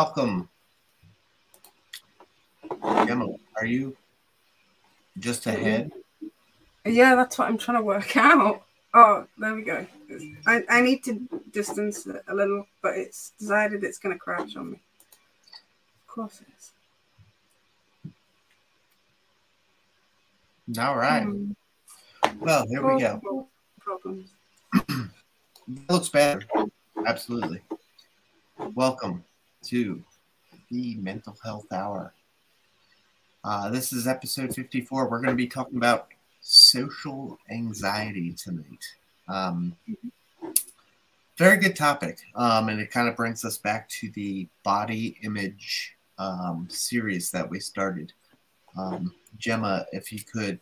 welcome. Gemma, are you just ahead? Yeah, that's what I'm trying to work out. Oh, there we go. I, I need to distance it a little, but it's decided it's going to crash on me. Of course it is. All right. Hmm. Well, here we go. Problems. Looks better. Absolutely. Welcome to the Mental Health Hour. Uh, this is episode 54. We're going to be talking about social anxiety tonight. Um, very good topic. Um, and it kind of brings us back to the body image um, series that we started. Um, Gemma, if you could,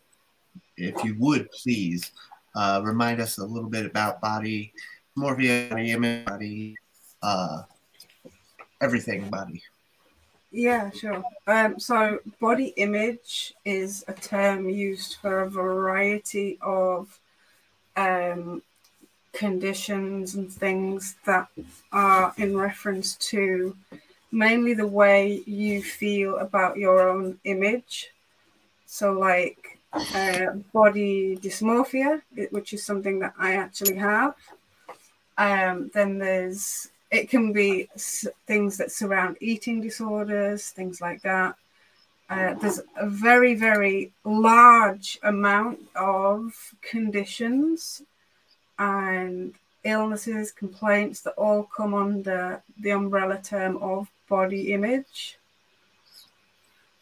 if you would please uh, remind us a little bit about body morphia, body image, body, uh, everything body. Yeah, sure. Um, so, body image is a term used for a variety of um, conditions and things that are in reference to mainly the way you feel about your own image. So, like uh, body dysmorphia, which is something that I actually have. Um, then there's it can be things that surround eating disorders, things like that. Uh, there's a very, very large amount of conditions and illnesses, complaints that all come under the umbrella term of body image.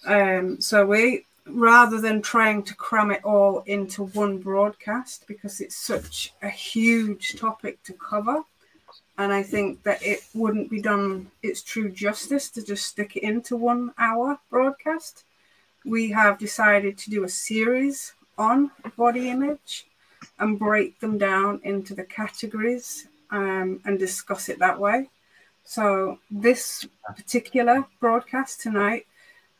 Um, so we, rather than trying to cram it all into one broadcast, because it's such a huge topic to cover, and I think that it wouldn't be done its true justice to just stick it into one hour broadcast. We have decided to do a series on body image and break them down into the categories um, and discuss it that way. So, this particular broadcast tonight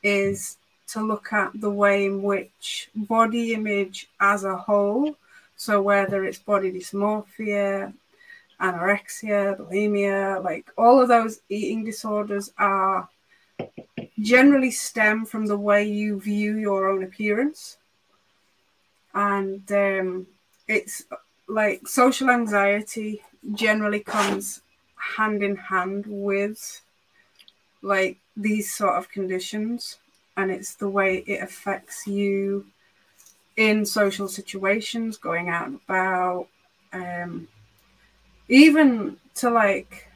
is to look at the way in which body image as a whole, so whether it's body dysmorphia, anorexia, bulimia, like all of those eating disorders are generally stem from the way you view your own appearance. And um, it's like social anxiety generally comes hand in hand with like these sort of conditions. And it's the way it affects you in social situations, going out and about, um, even to like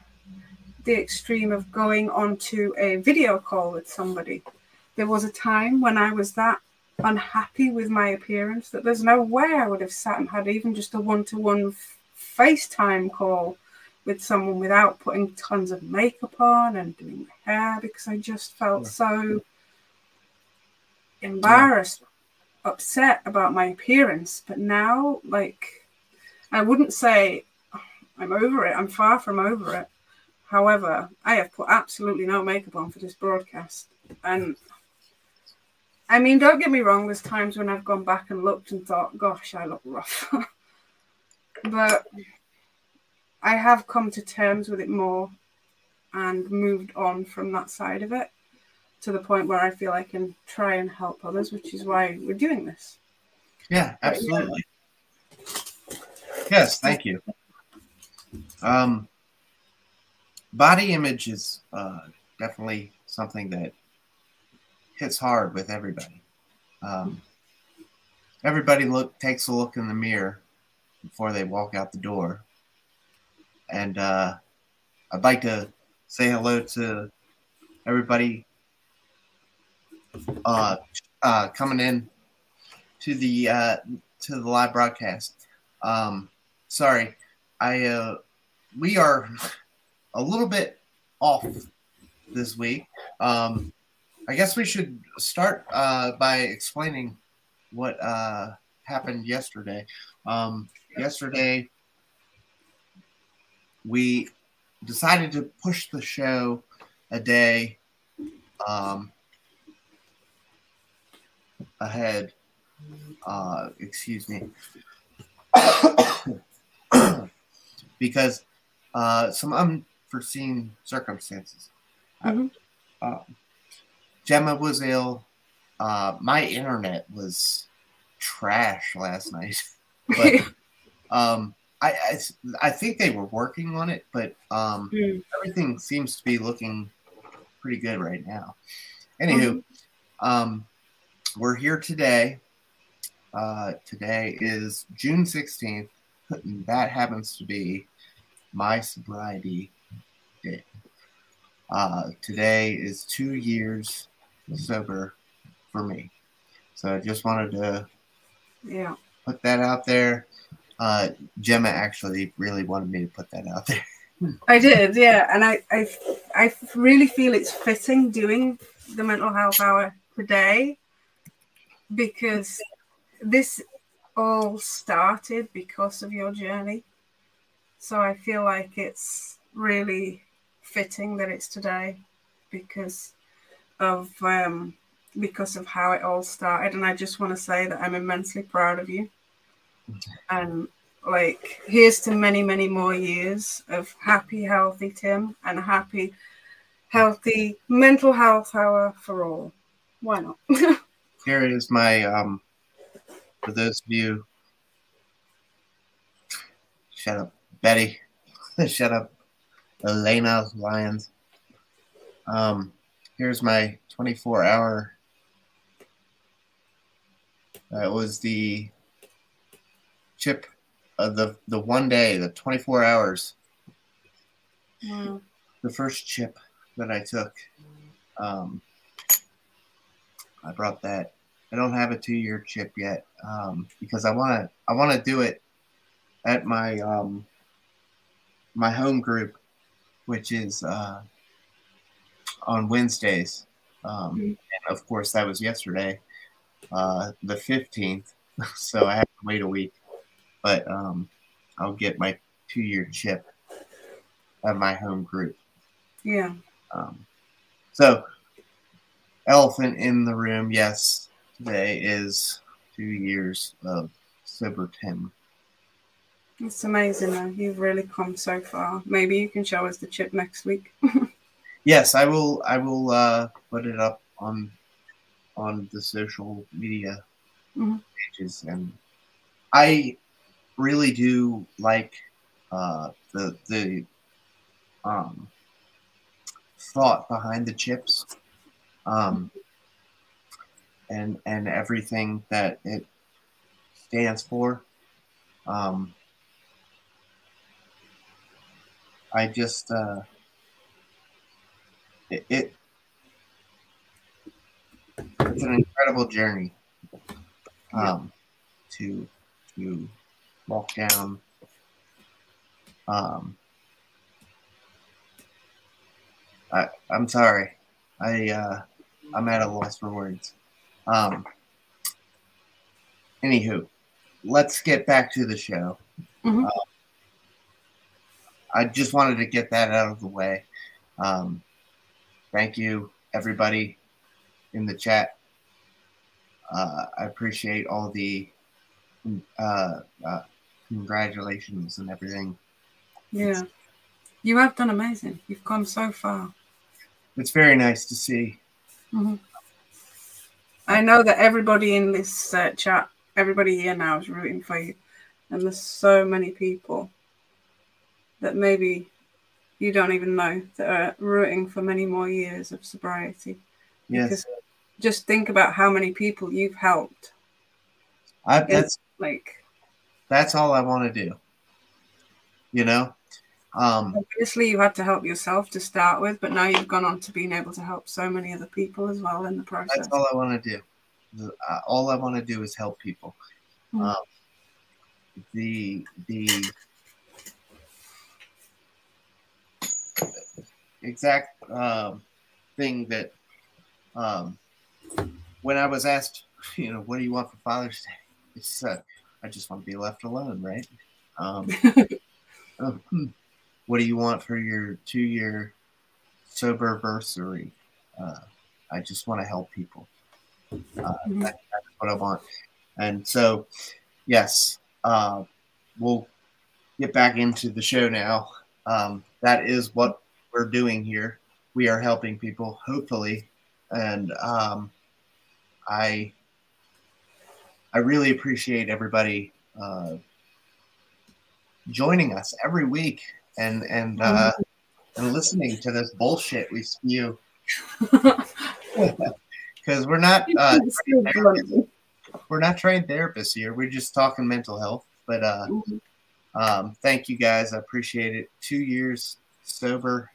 the extreme of going onto a video call with somebody. There was a time when I was that unhappy with my appearance that there's no way I would have sat and had even just a one to one FaceTime call with someone without putting tons of makeup on and doing my hair because I just felt Yeah. so embarrassed, upset about my appearance. But now, like, I wouldn't say I'm over it. I'm far from over it. However, I have put absolutely no makeup on for this broadcast. And I mean, don't get me wrong, there's times when I've gone back and looked and thought, gosh, I look rough. but I have come to terms with it more and moved on from that side of it to the point where I feel I can try and help others, which is why we're doing this. Yeah, absolutely. Yes, thank you. Um, body image is uh, definitely something that hits hard with everybody. Um, everybody look takes a look in the mirror before they walk out the door, and uh, I'd like to say hello to everybody uh, uh, coming in to the uh, to the live broadcast. Um, sorry, I uh, we are a little bit off this week. Um, I guess we should start uh, by explaining what uh, happened yesterday. Um, yesterday, we decided to push the show a day um, ahead. Uh, excuse me. Because uh, some unforeseen circumstances. Mhm. Uh, Gemma was ill. Uh, my internet was trash last night. But um, I, I I think they were working on it, but um, Mm. everything seems to be looking pretty good right now. Anywho, um, we're here today. Uh, today is June 16th. That happens to be my sobriety day. Uh, today is two years sober for me. So I just wanted to yeah. put that out there. Uh, Gemma actually really wanted me to put that out there. I did, yeah, and I, I, I really feel it's fitting doing the mental health hour today because this all started because of your journey. So I feel like it's really fitting that it's today because of um, because of how it all started, and I just want to say that I'm immensely proud of you. And like here's to many many more years of happy healthy tim and happy healthy mental health hour for all. Why not? Here is my um for those of you shut up Betty shut up Elena Lyons um here's my 24 hour that was the chip of the the one day the 24 hours Wow. the first chip that I took, um, I brought that. I don't have a two-year chip yet um, because I want to. I want to do it at my um, my home group, which is uh, on Wednesdays. Um, Mhm. and of course, that was yesterday, uh, the fifteenth. So I have to wait a week, but um, I'll get my two-year chip at my home group. yeah Um, so, elephant in the room. Yes, today is two years of sober Tim. It's amazing though you've really come so far maybe you can show us the chip next week Yes, I will. I will uh, put it up on on the social media Mhm. pages, and I really do like uh, the the um, thought behind the chips, um, and and everything that it stands for. Um, I just uh, it, it it's an incredible journey um, to to walk down um, I, I'm sorry. I uh, I'm at a loss for words. Um, anywho, let's get back to the show. Mhm. Uh, I just wanted to get that out of the way. Um, thank you, everybody in the chat. Uh, I appreciate all the uh, uh, congratulations and everything. yeah you have done amazing you've come so far It's very nice to see. Mhm. I know that everybody in this uh, chat, everybody here now is rooting for you, and there's so many people that maybe you don't even know that are rooting for many more years of sobriety. Yes, Because just think about how many people you've helped. I, that's Like, that's all I want to do. You know, um, obviously, you had to help yourself to start with, but now you've gone on to being able to help so many other people as well in the process. that's all I want to do. Uh, all I want to do is help people. Mhm. Um, the the exact um, thing that um, when I was asked, you know, what do you want for Father's Day? It's uh, I just want to be left alone, right? Um, um, what do you want for your two-year sober anniversary? Uh, I just want to help people. Uh, Mhm. that- that's what I want. And so, yes, uh, we'll get back into the show now. Um, that is what we're doing here. we are helping people, hopefully. And um, I I really appreciate everybody uh, joining us every week and and uh, and listening to this bullshit we spew. Because we're not uh, we're not trained therapists here. We're just talking mental health. But uh, um, thank you guys. I appreciate it. Two years sober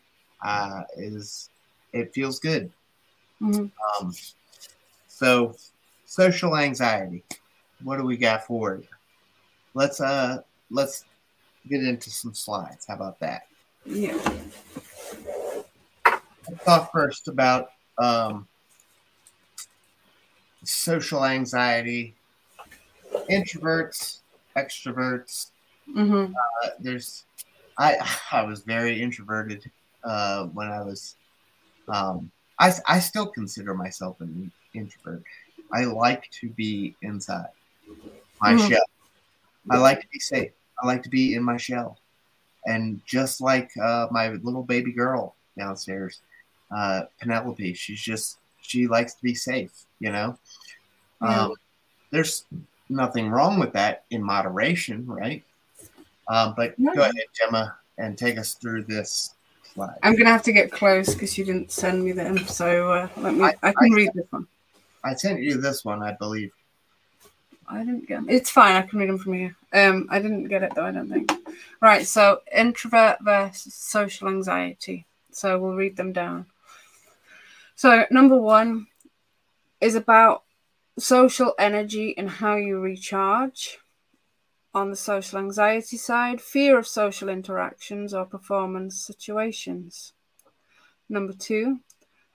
uh, is it feels good. Mhm. Um, so social anxiety. What do we got for you? Let's uh let's get into some slides. How about that? Yeah. Let's talk first about um, social anxiety, introverts, extroverts. hmm Uh, there's, I I was very introverted uh, when I was. Um, I I still consider myself an introvert. I like to be inside my Mhm. shell. I like to be safe. I like to be in my shell, and just like uh, my little baby girl downstairs, uh, Penelope, she's just she likes to be safe. You know, Yeah. um, there's nothing wrong with that in moderation, right? Um, but go ahead, Gemma, and take us through this I'm gonna have to get close because you didn't send me them. So uh, let me. I, I- can I- read this one. I sent you this one, I believe. I didn't get. It's fine. I can read them from here. Um, I didn't get it though. I don't think. Right. So introvert versus social anxiety. So we'll read them down. So number one is about social energy and how you recharge. On the social anxiety side, fear of social interactions or performance situations. Number two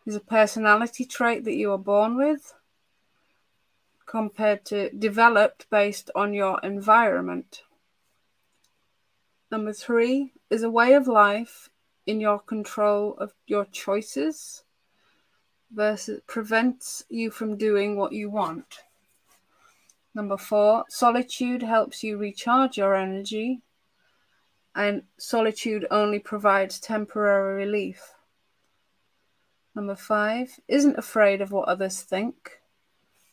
is a personality trait that you are born with compared to developed based on your environment. Number three is a way of life in your control of your choices versus prevents you from doing what you want. Number four, solitude helps you recharge your energy, and solitude only provides temporary relief. Number five, isn't afraid of what others think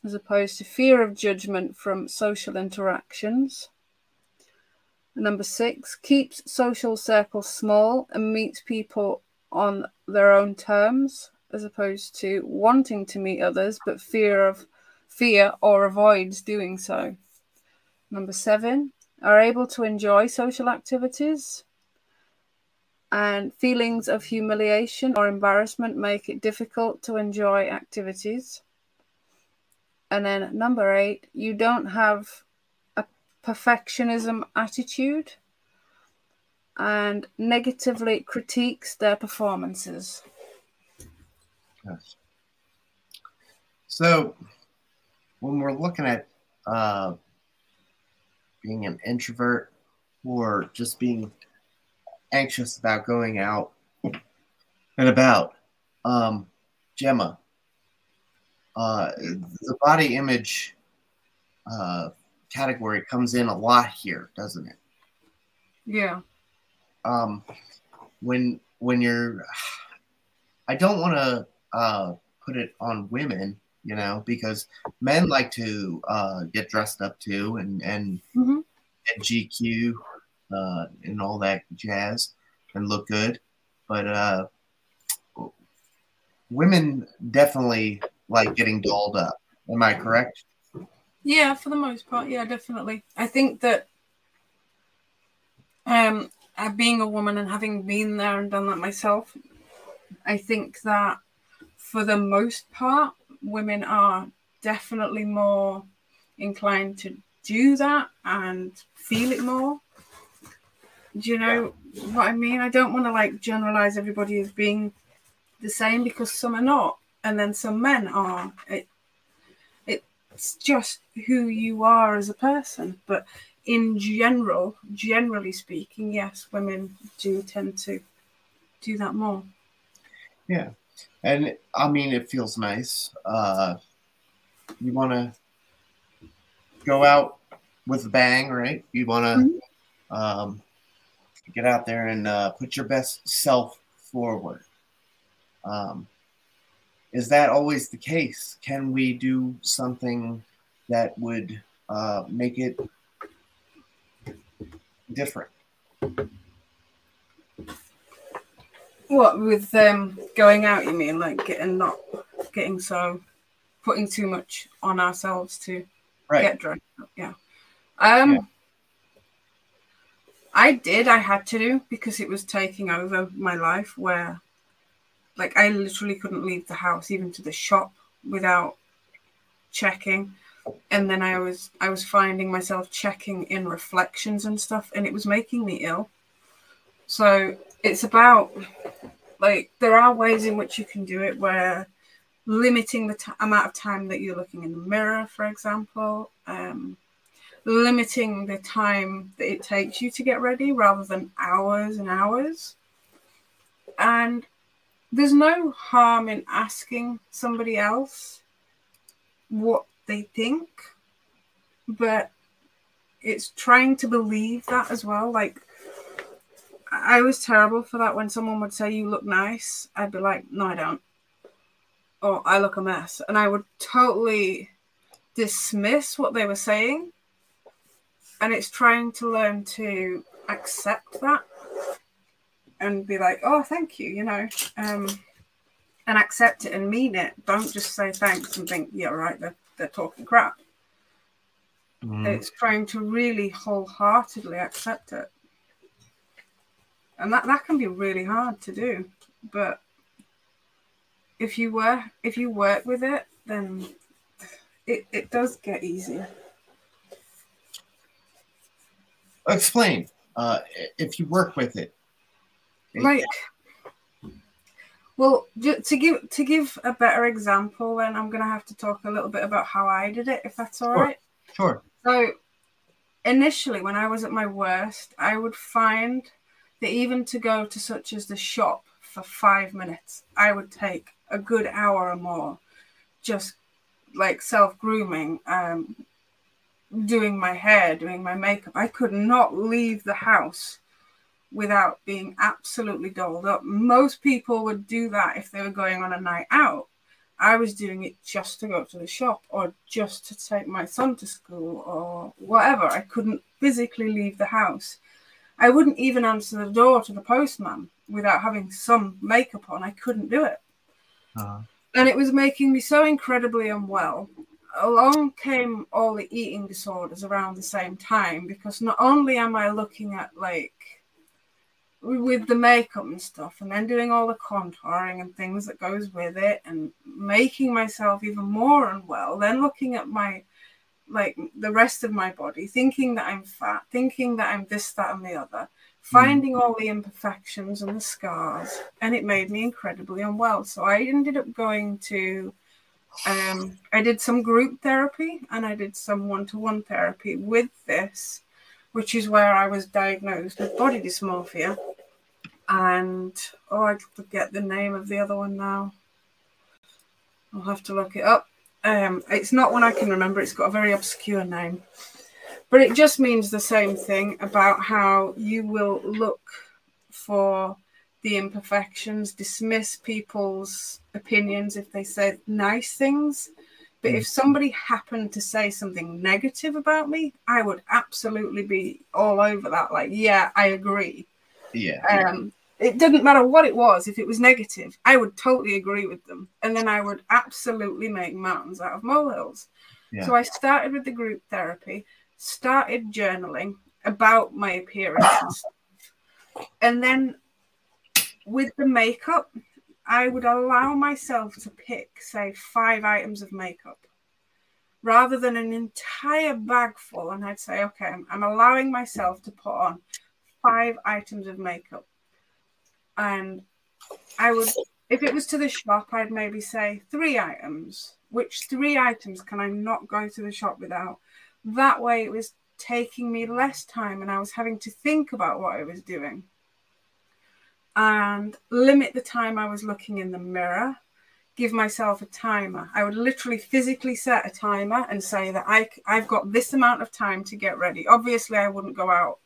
as opposed to fear of judgment from social interactions. Number six, keeps social circles small and meets people on their own terms, as opposed to wanting to meet others but fear of fear or avoids doing so. Number seven, are able to enjoy social activities. And feelings of humiliation or embarrassment make it difficult to enjoy activities. And then number eight, you don't have a perfectionism attitude and negatively critiques their performances. Yes. So, when we're looking at uh, being an introvert or just being anxious about going out and about, um, Gemma, uh, the body image uh, category comes in a lot here, doesn't it? Yeah. um, when when you're i don't want to uh, put it on women you know because men like to uh, get dressed up too and and, Mhm. and gq uh, and all that jazz and look good but uh, women definitely like getting dolled up am i correct Yeah, for the most part, yeah, definitely. I think that um uh, being a woman and having been there and done that myself, I think that for the most part, women are definitely more inclined to do that and feel it more. Do you know what I mean? I don't want to like generalize everybody as being the same because some are not, and then some men are. It, it's just who you are as a person. But in general, generally speaking, yes, women do tend to do that more. Yeah. And I mean, it feels nice. Uh, you want to go out with a bang, right? You want to um, get out there and uh, put your best self forward. Um, is that always the case? Can we do something that would uh, make it different? What with um going out? You mean like getting not getting so putting too much on ourselves to Right. get drunk? Yeah. Um. Yeah. I did. I had to do because it was taking over my life. Where, like, I literally couldn't leave the house, even to the shop, without checking. And then I was I was finding myself checking in reflections and stuff, and it was making me ill. So it's about like there are ways in which you can do it where limiting the t- amount of time that you're looking in the mirror for example um, limiting the time that it takes you to get ready rather than hours and hours. And there's no harm in asking somebody else what they think but it's trying to believe that as well like I was terrible for that. When someone would say you look nice, I'd be like, no, I don't. Or I look a mess. And I would totally dismiss what they were saying. And it's trying to learn to accept that and be like, oh, thank you, you know, um, and accept it and mean it. Don't just say thanks and think, yeah, right, they're, they're talking crap. Mhm. It's trying to really wholeheartedly accept it. And that, that can be really hard to do. But if you were if you work with it, then it, it does get easier. Explain. Uh, if you work with it. Like well, to give to give a better example, then I'm gonna have to talk a little bit about how I did it, if that's all Sure. right. Sure. So initially, when I was at my worst, I would find that even to go to such as the shop for five minutes, I would take a good hour or more just like self grooming, um, doing my hair, doing my makeup. I could not leave the house without being absolutely dolled up. Most people would do that if they were going on a night out. I was doing it just to go to the shop or just to take my son to school or whatever. I couldn't physically leave the house. I wouldn't even answer the door to the postman without having some makeup on. I couldn't do it. Uh, And it was making me so incredibly unwell. Along came all the eating disorders around the same time because not only am I looking at like with the makeup and stuff and then doing all the contouring and things that goes with it and making myself even more unwell then looking at my like the rest of my body thinking that i'm fat thinking that i'm this that and the other finding all the imperfections and the scars and it made me incredibly unwell so i ended up going to um, i did some group therapy and i did some one-to-one therapy with this which is where I was diagnosed with body dysmorphia. And oh, I forget the name of the other one now. I'll have to look it up. Um, it's not one I can remember. It's got a very obscure name, but it just means the same thing about how you will look for the imperfections, dismiss people's opinions if they say nice things. But if somebody happened to say something negative about me, I would absolutely be all over that. Like, yeah, I agree. yeah. Um, it didn't matter what it was. If it was negative, I would totally agree with them, and then I would absolutely make mountains out of molehills. Yeah. So I started with the group therapy, started journaling about my appearance, and, stuff. and then with the makeup, I would allow myself to pick, say, five items of makeup rather than an entire bag full. And I'd say, okay, I'm, I'm allowing myself to put on five items of makeup. And I would, if it was to the shop, I'd maybe say three items. Which three items can I not go to the shop without? That way, it was taking me less time and I was having to think about what I was doing and limit the time I was looking in the mirror. Give myself a timer. I would literally physically set a timer and say that I, I've got this amount of time to get ready. Obviously, I wouldn't go out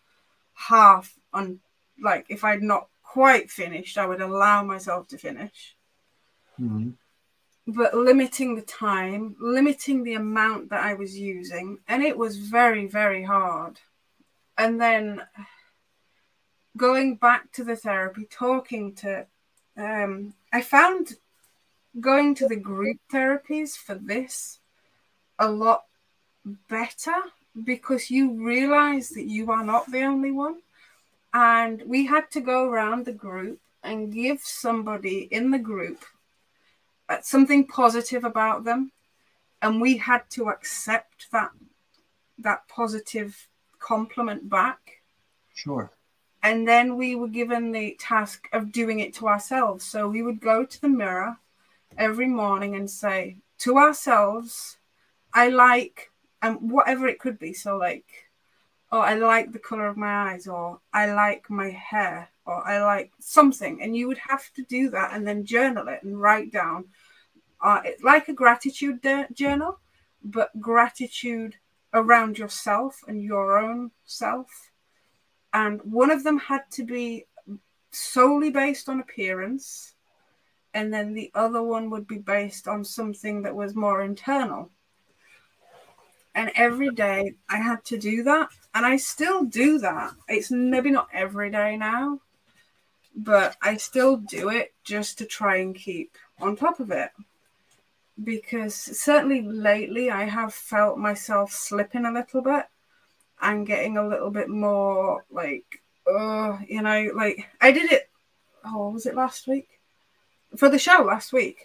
half on, like, if I'd not quite finished, I would allow myself to finish. Mm-hmm. but limiting the time, limiting the amount that I was using, and it was very, very hard. And then going back to the therapy, talking to, um, I found going to the group therapies for this a lot better because you realize that you are not the only one. And we had to go around the group and give somebody in the group uh, something positive about them. And we had to accept that that positive compliment back. Sure. And then we were given the task of doing it to ourselves. So we would go to the mirror every morning and say to ourselves, I like, and whatever it could be. So, like, oh, I like the color of my eyes, or I like my hair, or I like something. And you would have to do that and then journal it and write down, uh, like a gratitude de- journal, but gratitude around yourself and your own self. And one of them had to be solely based on appearance, and then the other one would be based on something that was more internal. And every day I had to do that, and I still do that. It's maybe not every day now, but I still do it just to try and keep on top of it. Because certainly lately I have felt myself slipping a little bit and getting a little bit more like, oh, you know, like I did it. Oh, was it last week? For the show last week,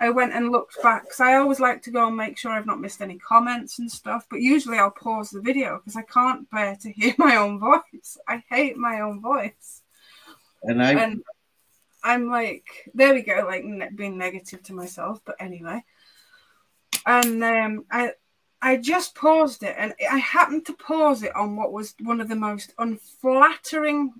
I went and looked back because I always like to go and make sure I've not missed any comments and stuff. But usually I'll pause the video because I can't bear to hear my own voice. I hate my own voice. And I And I'm like, there we go, like ne- being negative to myself. But anyway, and um, I I just paused it, and I happened to pause it on what was one of the most unflattering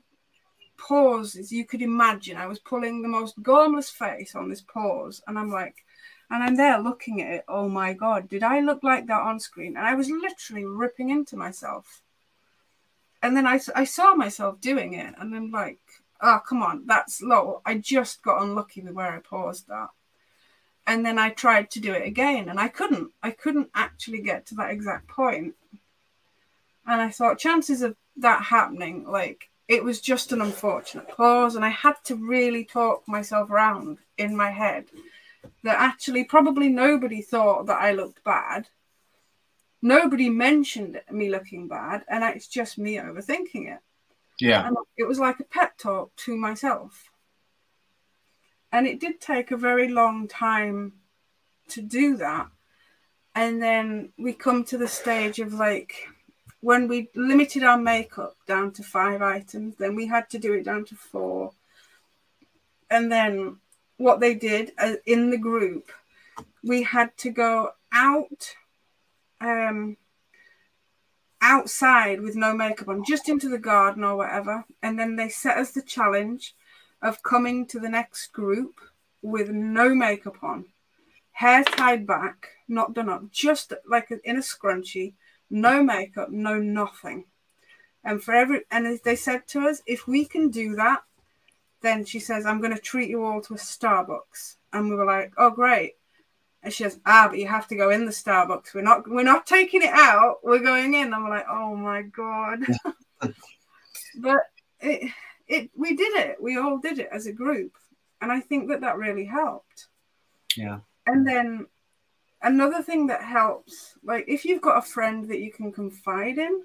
pauses you could imagine. I was pulling the most gormless face on this pause, and I'm like, and I'm there looking at it. Oh my god, did I look like that on screen? And I was literally ripping into myself. And then I, I saw myself doing it, and I'm like, oh come on, that's low. I just got unlucky with where I paused that and then I tried to do it again and I couldn't. I couldn't actually get to that exact point. And I thought chances of that happening, like it was just an unfortunate pause, and I had to really talk myself around in my head that actually probably nobody thought that I looked bad. Nobody mentioned me looking bad, and it's just me overthinking it. yeah. And it was like a pep talk to myself. And it did take a very long time to do that. And then we come to the stage of like when we limited our makeup down to five items, then we had to do it down to four. And then what they did uh, in the group, we had to go out um outside with no makeup on, just into the garden or whatever. And then they set us the challenge of coming to the next group with no makeup on, hair tied back, not done up, just like in a scrunchie, no makeup, no nothing. And for every and they said to us, if we can do that, then she says, I'm going to treat you all to a Starbucks. And we were like, oh great. And she says, ah, but you have to go in the Starbucks. We're not we're not taking it out. We're going in. And we're like, oh my god. but it it we did it. We all did it as a group, and I think that that really helped. Yeah. And then another thing that helps, like if you've got a friend that you can confide in,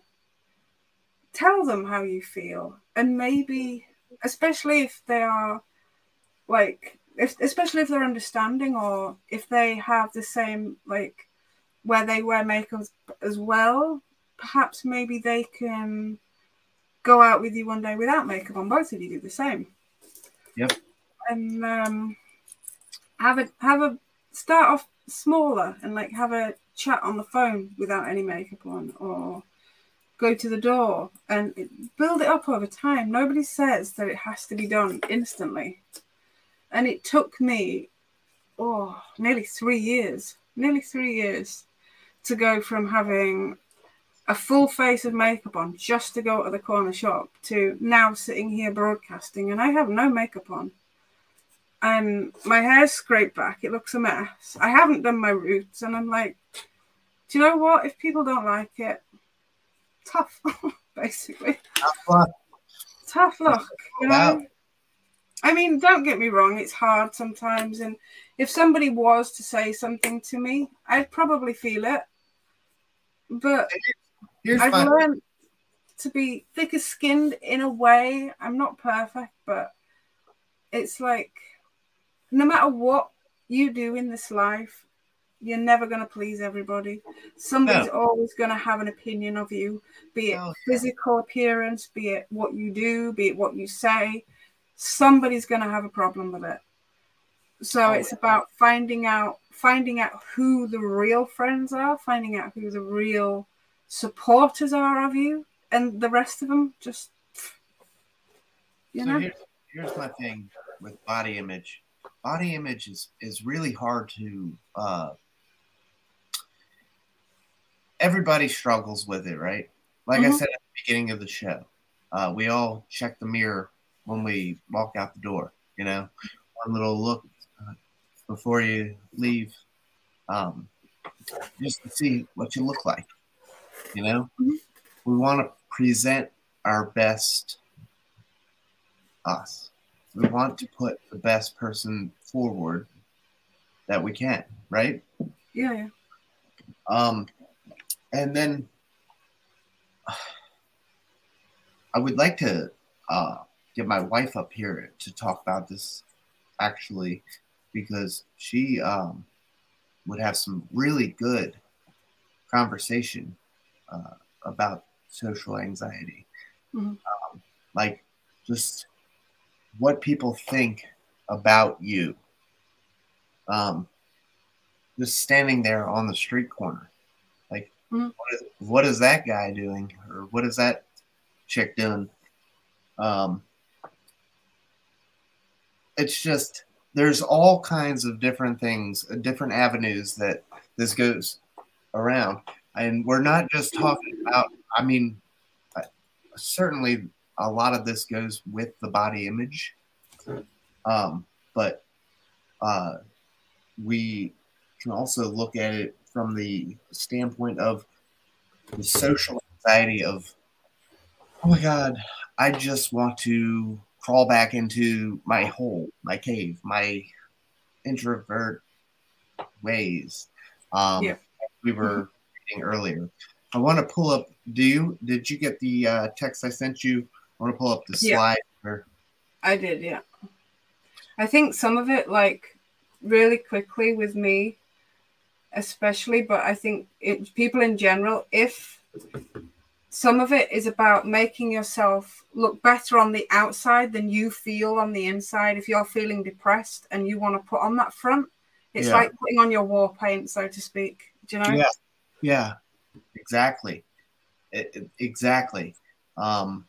tell them how you feel, and maybe, especially if they are, like, if especially if they're understanding or if they have the same like where they wear makeup as well, perhaps maybe they can go out with you one day without makeup on. Both of you do the same. Yep. And um, have a have a start off smaller and like have a chat on the phone without any makeup on, or go to the door and build it up over time. Nobody says that it has to be done instantly. And it took me, oh, nearly three years, nearly three years to go from having a full face of makeup on just to go to the corner shop to now sitting here broadcasting and I have no makeup on. And my hair's scraped back. It looks a mess. I haven't done my roots, and I'm like, do you know what? If people don't like it, tough, basically. Tough luck. Tough luck. You know? I mean, don't get me wrong, it's hard sometimes. And if somebody was to say something to me, I'd probably feel it. But Here's I've my... learned to be thicker skinned in a way. I'm not perfect, but it's like no matter what you do in this life, you're never going to please everybody. Somebody's no. always going to have an opinion of you, be it oh, physical appearance, be it what you do, be it what you say. Somebody's going to have a problem with it. So oh, it's about finding out finding out who the real friends are, finding out who the real supporters are of you, and the rest of them just you so know. Here's, here's my thing with body image. Body image is is really hard to. Uh, everybody struggles with it, right? Like mm-hmm. I said at the beginning of the show, uh, we all check the mirror when we walk out the door. You know, one little look uh, before you leave, um, just to see what you look like. You know, mm-hmm. we want to present our best us. We want to put the best person forward that we can, right? Yeah, yeah. Um, and then I would like to uh, get my wife up here to talk about this actually because she um, would have some really good conversation uh, about social anxiety. Mm-hmm. Um, like just what people think about you. Um, just standing there on the street corner. Like, mm-hmm. what, is, what is that guy doing? Or what is that chick doing? Um, it's just, there's all kinds of different things, uh, different avenues that this goes around and we're not just talking about i mean certainly a lot of this goes with the body image um, but uh, we can also look at it from the standpoint of the social anxiety of oh my god i just want to crawl back into my hole my cave my introvert ways um, yeah. we were reading earlier. I want to pull up. Do you? Did you get the uh, text I sent you? I want to pull up the slide. Yeah. I did. Yeah. I think some of it, like, really quickly with me, especially, but I think it, people in general, if some of it is about making yourself look better on the outside than you feel on the inside. If you're feeling depressed and you want to put on that front, it's yeah. like putting on your war paint, so to speak. Do you know? Yeah. Yeah, exactly. It, it, exactly. Um,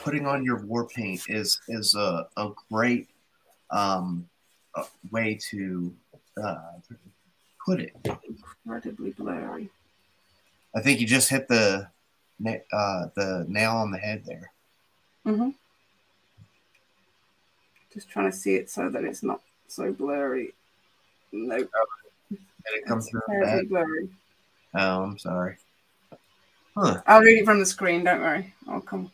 putting on your war paint is is a, a great um, a way to uh, put it. Incredibly blurry. I think you just hit the uh, the nail on the head there. Mm-hmm. Just trying to see it so that it's not so blurry. Nope. Did it come through blurry. Oh, I'm sorry. Huh. I'll read it from the screen. Don't worry. I'll come.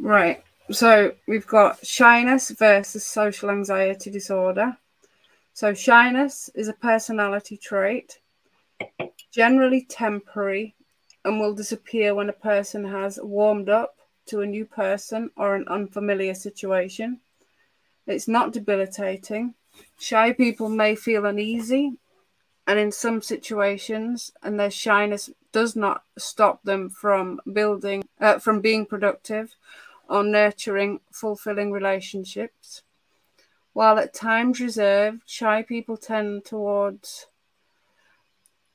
Right. So we've got shyness versus social anxiety disorder. So shyness is a personality trait, generally temporary, and will disappear when a person has warmed up to a new person or an unfamiliar situation. It's not debilitating. Shy people may feel uneasy and in some situations, and their shyness does not stop them from building, uh, from being productive or nurturing fulfilling relationships. While at times reserved, shy people tend towards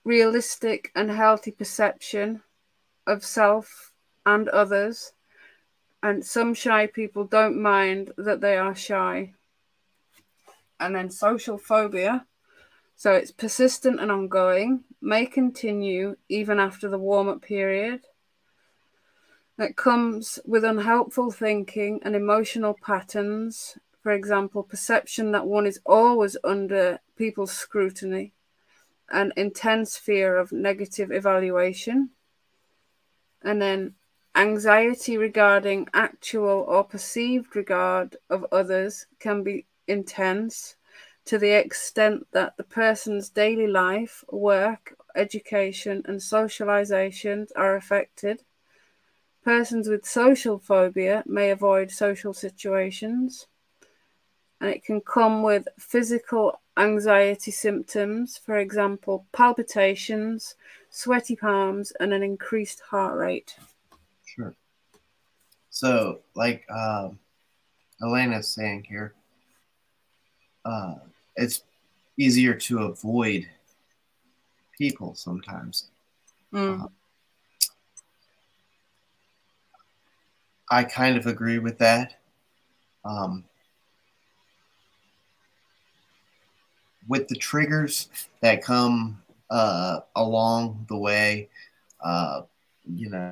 realistic and healthy perception of self and others, and some shy people don't mind that they are shy. And then social phobia so it's persistent and ongoing, may continue even after the warm up period. It comes with unhelpful thinking and emotional patterns, For example, perception that one is always under people's scrutiny, an intense fear of negative evaluation, and then anxiety regarding actual or perceived regard of others can be intense to the extent that the person's daily life, work, education, and socialization are affected. Persons with social phobia may avoid social situations, and it can come with physical anxiety symptoms, for example, palpitations, sweaty palms, and an increased heart rate. Sure. So, like um, Elena's saying here, uh, it's easier to avoid people sometimes. Mm. Uh, I kind of agree with that. Um, with the triggers that come uh, along the way, uh, you know,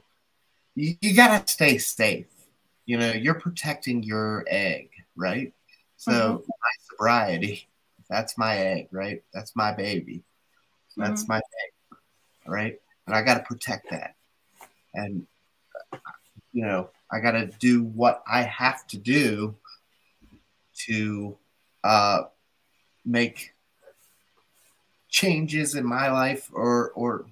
you, you got to stay safe. You know, you're protecting your egg, right? So, Mhm. my sobriety, that's my egg, right? That's my baby. That's my egg, right? And I got to protect that. And, you know, I got to do what I have to do to uh, make changes in my life or, or,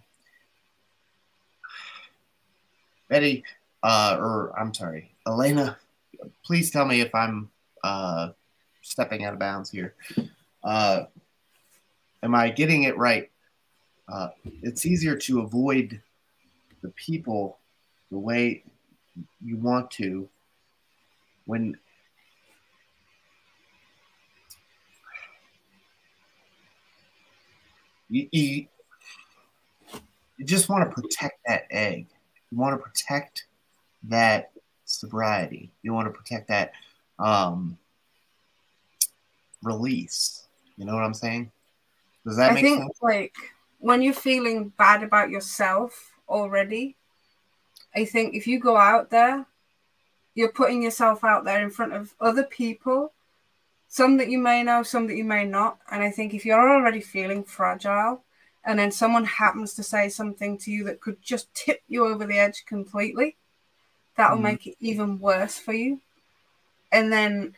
Betty, uh, or I'm sorry, Elena, please tell me if I'm uh, stepping out of bounds here. Uh, am I getting it right? Uh, it's easier to avoid the people the way you want to when you, you, you just want to protect that egg. You want to protect that sobriety. You want to protect that um, release. You know what I'm saying? Does that I make think sense? like when you're feeling bad about yourself already, I think if you go out there, you're putting yourself out there in front of other people, some that you may know, some that you may not. And I think if you're already feeling fragile and then someone happens to say something to you that could just tip you over the edge completely, that'll Mhm. make it even worse for you. And then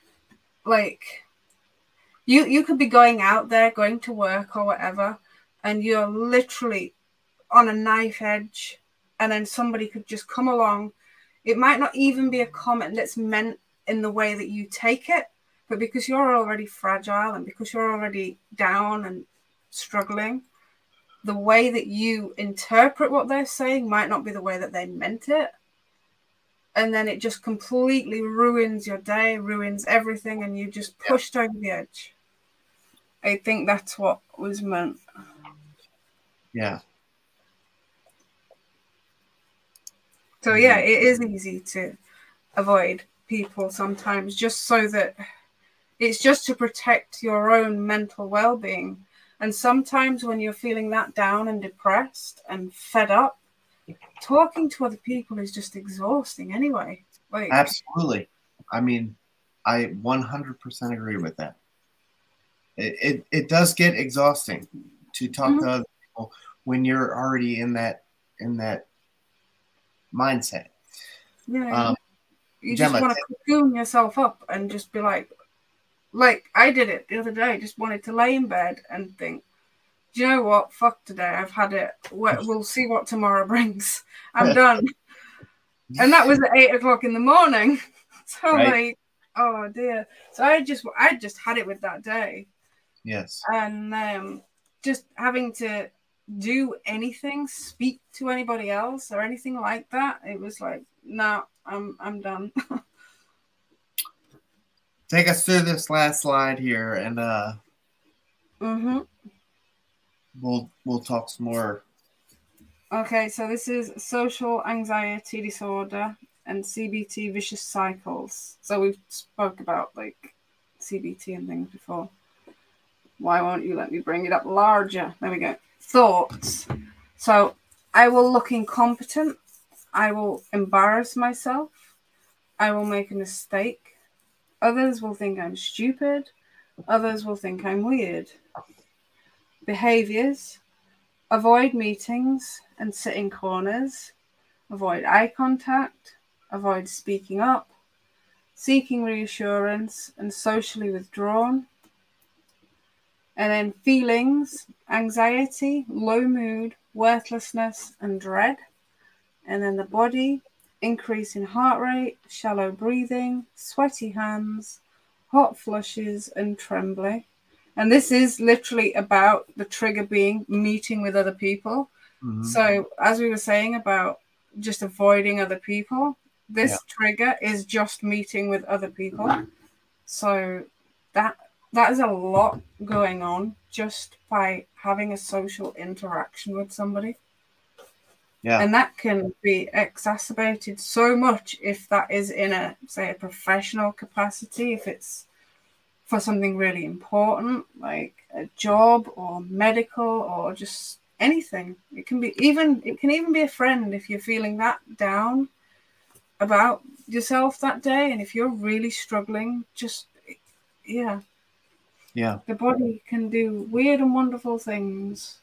like you you could be going out there, going to work or whatever, and you're literally on a knife edge, and then somebody could just come along. It might not even be a comment that's meant in the way that you take it, but because you're already fragile and because you're already down and struggling, the way that you interpret what they're saying might not be the way that they meant it. And then it just completely ruins your day, ruins everything, and you just pushed over the edge. I think that's what was meant. Yeah. So mm. yeah, it is easy to avoid people sometimes just so that it's just to protect your own mental well-being. And sometimes when you're feeling that down and depressed and fed up, talking to other people is just exhausting anyway. Like Absolutely. I mean, I 100% agree with that. It, it, it does get exhausting to talk to mm-hmm. other people when you're already in that in that mindset. yeah, Um, you just want to cocoon yourself up and just be like like I did it the other day, just wanted to lay in bed and think, do you know what? Fuck today. I've had it. We- We'll see what tomorrow brings. I'm done. And that was at eight o'clock in the morning. So Right. like, oh dear. So I just I just had it with that day. yes. And um just having to do anything, speak to anybody else or anything like that, it was like, no, I'm I'm done. Take us through this last slide here, and uh, mm-hmm. we'll we'll talk some more. Okay, so this is social anxiety disorder and CBT vicious cycles. So we've spoke about like CBT and things before. Why won't you let me bring it up larger? There we go. Thoughts. So I will look incompetent. I will embarrass myself. I will make a mistake. Others will think I'm stupid. Others will think I'm weird. Behaviors avoid meetings and sit in corners, avoid eye contact, avoid speaking up, seeking reassurance, and socially withdrawn. And then feelings, anxiety, low mood, worthlessness, and dread. And then the body, increase in heart rate, shallow breathing, sweaty hands, hot flushes, and trembling. And this is literally about the trigger being meeting with other people. Mm-hmm. So, as we were saying about just avoiding other people, this yeah. trigger is just meeting with other people. So, that that is a lot going on just by having a social interaction with somebody. Yeah. And that can be exacerbated so much if that is in a say a professional capacity, if it's for something really important like a job or medical or just anything. It can be even it can even be a friend if you're feeling that down about yourself that day and if you're really struggling just yeah yeah the body can do weird and wonderful things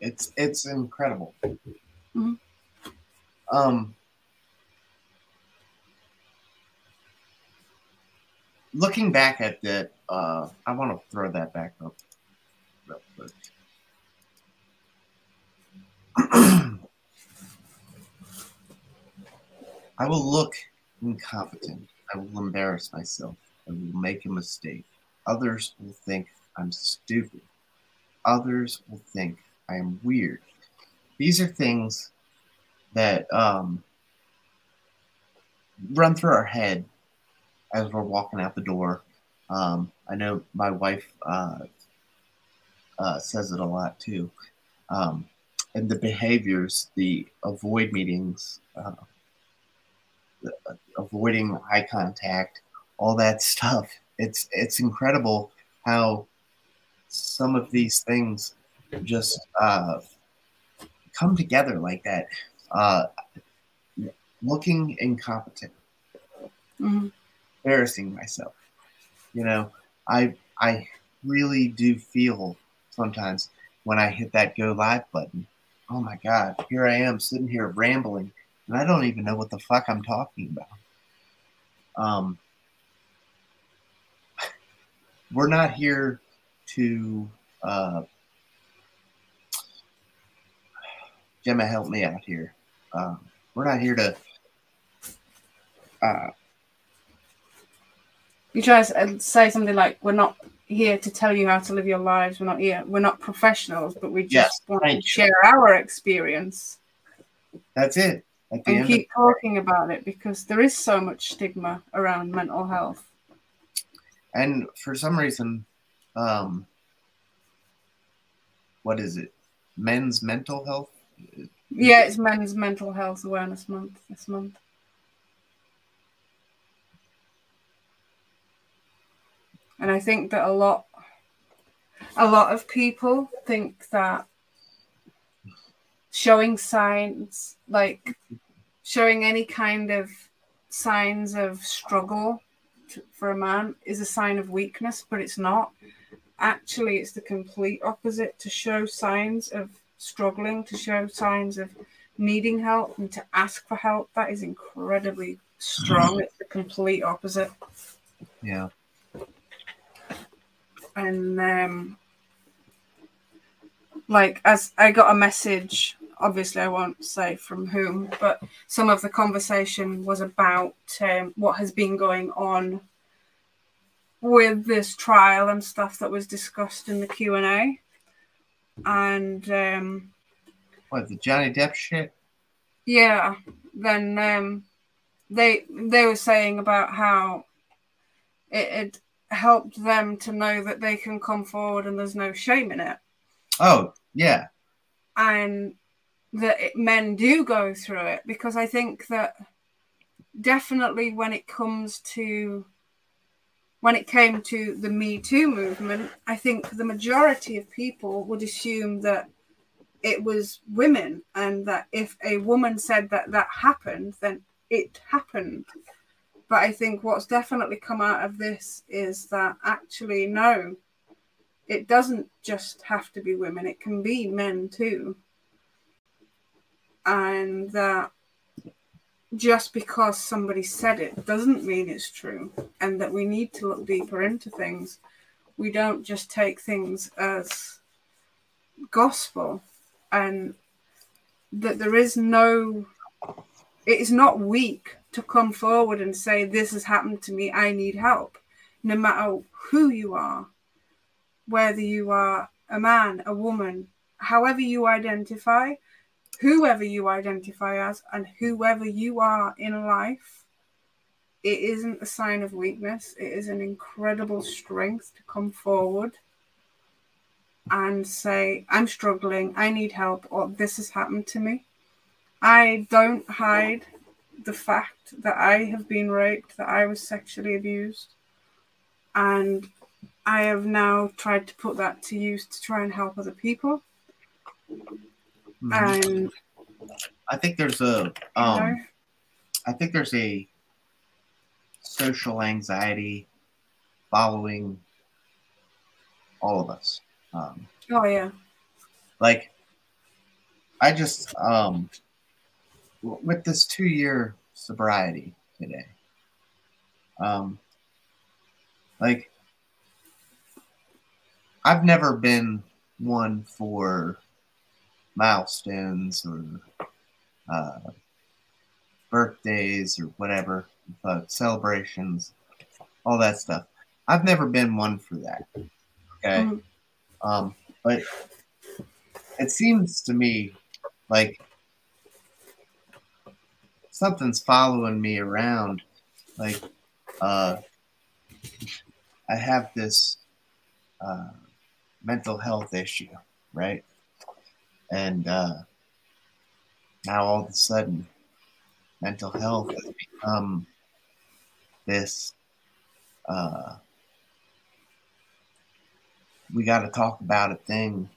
it's it's incredible mm-hmm. um looking back at that uh i want to throw that back up real quick I will look incompetent. I will embarrass myself. I will make a mistake. Others will think I'm stupid. Others will think I am weird. These are things that um, run through our head as we're walking out the door. Um, I know my wife uh, uh, says it a lot too. Um, and the behaviors, the avoid meetings, uh, the, uh, avoiding eye contact, all that stuff. It's it's incredible how some of these things just uh, come together like that. Uh, looking incompetent, mm-hmm. embarrassing myself. You know, I I really do feel sometimes when I hit that go live button oh my God, here I am sitting here rambling, and I don't even know what the fuck I'm talking about. Um, we're not here to. Uh, Gemma, help me out here. Um, we're not here to. Uh, you try to say something like, "We're not here to tell you how to live your lives. We're not here. We're not professionals, but we just yes, want to share our experience. That's it. and keep talking about it because there is so much stigma around mental health. And for some reason, um, what is it? Men's mental health. Yeah, it's Men's Mental Health Awareness Month this month. And I think that a lot a lot of people think that showing signs like showing any kind of signs of struggle for a man is a sign of weakness, but it's not. Actually, it's the complete opposite to show signs of struggling, to show signs of needing help, and to ask for help. That is incredibly strong. It's the complete opposite. Yeah and um, like as I got a message, obviously I won't say from whom, but some of the conversation was about um, what has been going on with this trial and stuff that was discussed in the Q and A, and um, what the Johnny Depp shit. Yeah, then um, they they were saying about how it, it helped them to know that they can come forward and there's no shame in it. Oh, yeah. And that it, men do go through it because I think that definitely when it comes to when it came to the Me Too movement, I think the majority of people would assume that it was women and that if a woman said that that happened, then it happened. But I think what's definitely come out of this is that actually, no, it doesn't just have to be women, it can be men too. And that just because somebody said it doesn't mean it's true, and that we need to look deeper into things. We don't just take things as gospel, and that there is no, it is not weak to come forward and say, This has happened to me, I need help, no matter who you are, whether you are a man, a woman, however you identify, whoever you identify as, and whoever you are in life. It isn't a sign of weakness, it is an incredible strength to come forward and say, I'm struggling, I need help, or this has happened to me. I don't hide the fact that I have been raped, that I was sexually abused, and I have now tried to put that to use to try and help other people. Mm-hmm. And I think there's a, um, I think there's a social anxiety following all of us. Um, oh yeah. Like, I just um, with this two year sobriety today. Um, like, I've never been one for milestones or uh, birthdays or whatever, uh, celebrations, all that stuff. I've never been one for that. Okay. Mm. Um, but it seems to me like something's following me around. Like, uh, I have this uh, mental health issue, right? And uh, now all of a sudden, mental health has become this. Uh, we got to talk about it thing.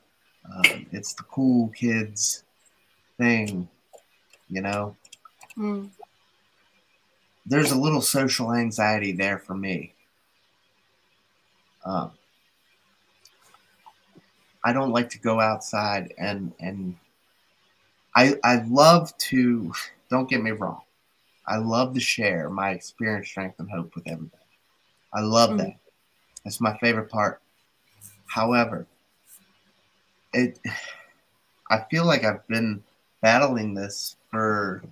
Um, it's the cool kids thing, you know. Mm. There's a little social anxiety there for me. Um, I don't like to go outside and and I I love to don't get me wrong. I love to share my experience, strength, and hope with everybody. I love mm. that. That's my favorite part. However, it I feel like I've been battling this for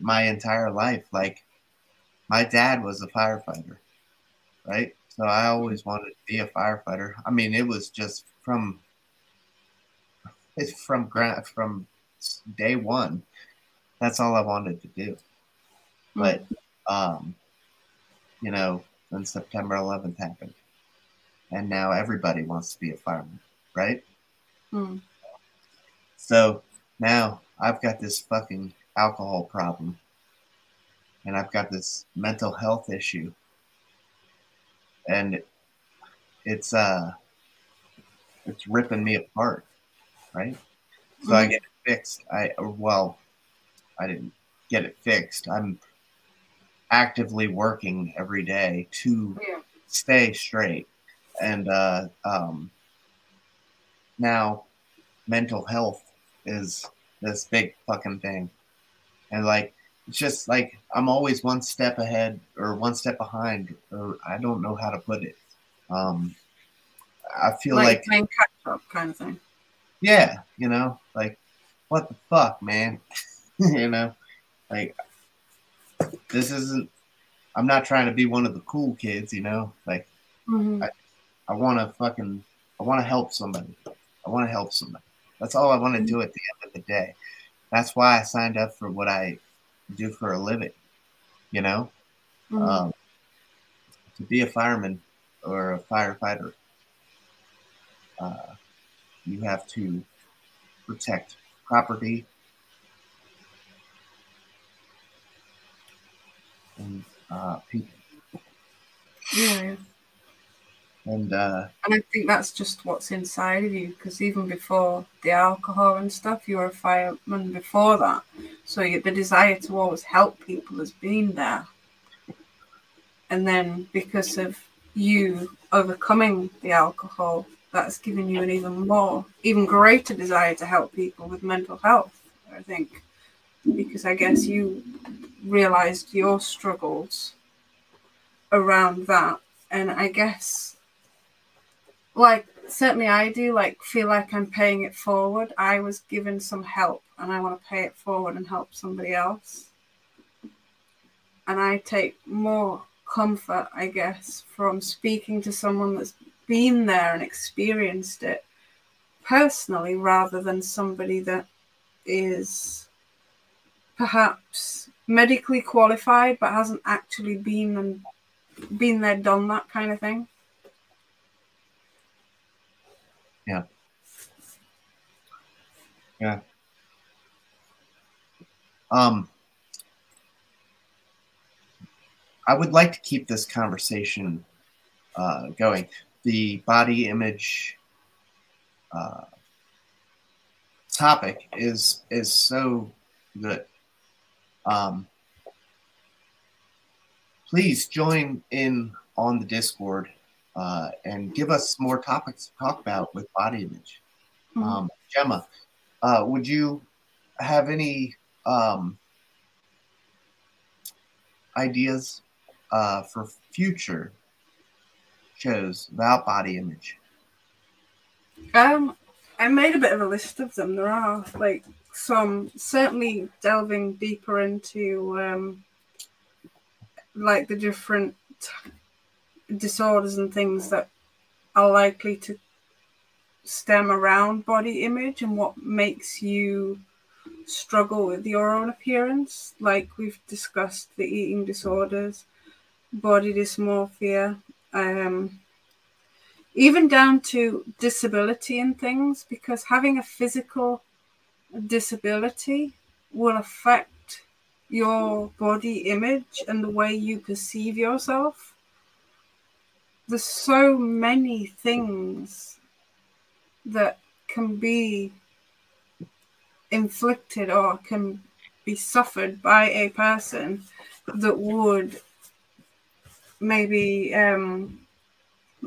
my entire life. Like my dad was a firefighter, right? So I always wanted to be a firefighter. I mean, it was just from it's from from day one. That's all I wanted to do. But um, you know, when September 11th happened, and now everybody wants to be a fireman, right? Mm. So now I've got this fucking alcohol problem, and I've got this mental health issue, and it's uh it's ripping me apart, right? So mm-hmm. I get it fixed. I well, I didn't get it fixed. I'm actively working every day to yeah. stay straight, and uh, um, now mental health is this big fucking thing, and like it's just like I'm always one step ahead or one step behind, or I don't know how to put it. Um, I feel like, like playing catch up kind of thing. Yeah, you know, like what the fuck, man? you know, like this isn't. I'm not trying to be one of the cool kids, you know. Like mm-hmm. I, I want to fucking, I want to help somebody. I want to help somebody. That's all I want to mm-hmm. do at the end of the day. That's why I signed up for what I do for a living. You know, mm-hmm. um, to be a fireman or a firefighter uh, you have to protect property and uh, people. Yeah. And uh, and I think that's just what's inside of you because even before the alcohol and stuff, you were a fireman before that. So you, the desire to always help people has been there. And then because of you overcoming the alcohol, that's given you an even more, even greater desire to help people with mental health, I think. Because I guess you realized your struggles around that. And I guess, like, certainly I do, like, feel like I'm paying it forward. I was given some help and I want to pay it forward and help somebody else. And I take more comfort, I guess, from speaking to someone that's been there and experienced it personally rather than somebody that is perhaps medically qualified but hasn't actually been and been there, done that kind of thing. Yeah. Yeah. Um, I would like to keep this conversation uh, going. The body image uh, topic is is so good. Um, please join in on the Discord uh, and give us more topics to talk about with body image. Mm-hmm. Um, Gemma, uh, would you have any um, ideas uh, for future shows about body image? Um, I made a bit of a list of them. There are like some certainly delving deeper into um, like the different disorders and things that are likely to stem around body image and what makes you struggle with your own appearance. Like we've discussed the eating disorders, body dysmorphia, um, even down to disability and things, because having a physical disability will affect your body image and the way you perceive yourself. There's so many things that can be inflicted or can be suffered by a person that would maybe um,